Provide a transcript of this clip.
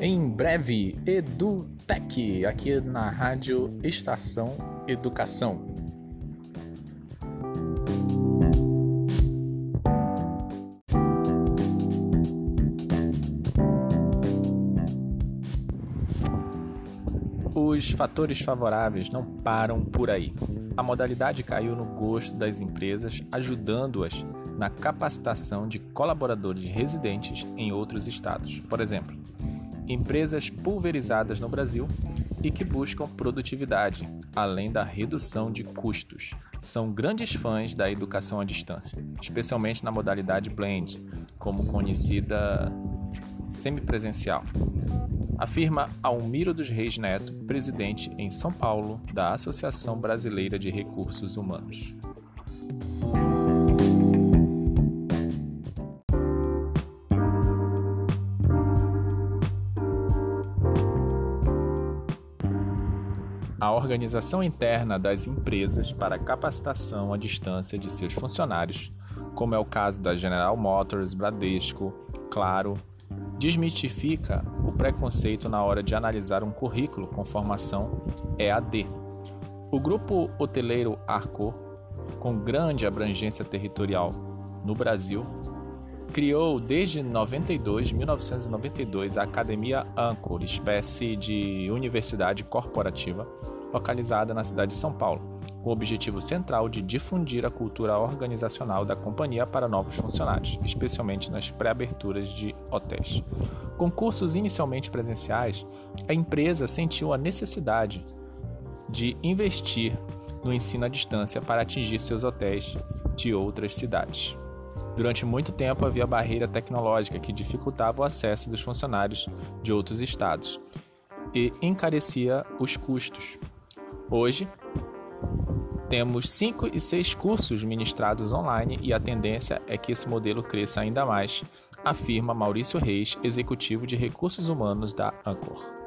Em breve, EduTech, aqui na Rádio Estação Educação. Os fatores favoráveis não param por aí. A modalidade caiu no gosto das empresas, ajudando-as na capacitação de colaboradores residentes em outros estados. Por exemplo, empresas pulverizadas no Brasil e que buscam produtividade, além da redução de custos. São grandes fãs da educação à distância, especialmente na modalidade blend, como conhecida semipresencial. Afirma Almiro dos Reis Neto, presidente em São Paulo da Associação Brasileira de Recursos Humanos. A organização interna das empresas para capacitação à distância de seus funcionários, como é o caso da General Motors, Bradesco, Claro, desmistifica o preconceito na hora de analisar um currículo com formação EAD. O grupo hoteleiro Arco, com grande abrangência territorial no Brasil, criou desde 92, 1992 a Academia Anchor, espécie de universidade corporativa localizada na cidade de São Paulo, com o objetivo central de difundir a cultura organizacional da companhia para novos funcionários, especialmente nas pré-aberturas de hotéis. Com cursos inicialmente presenciais, a empresa sentiu a necessidade de investir no ensino à distância para atingir seus hotéis de outras cidades. Durante muito tempo havia barreira tecnológica que dificultava o acesso dos funcionários de outros estados e encarecia os custos. Hoje, temos 5 e 6 cursos ministrados online e a tendência é que esse modelo cresça ainda mais, afirma Maurício Reis, executivo de recursos humanos da Ancor.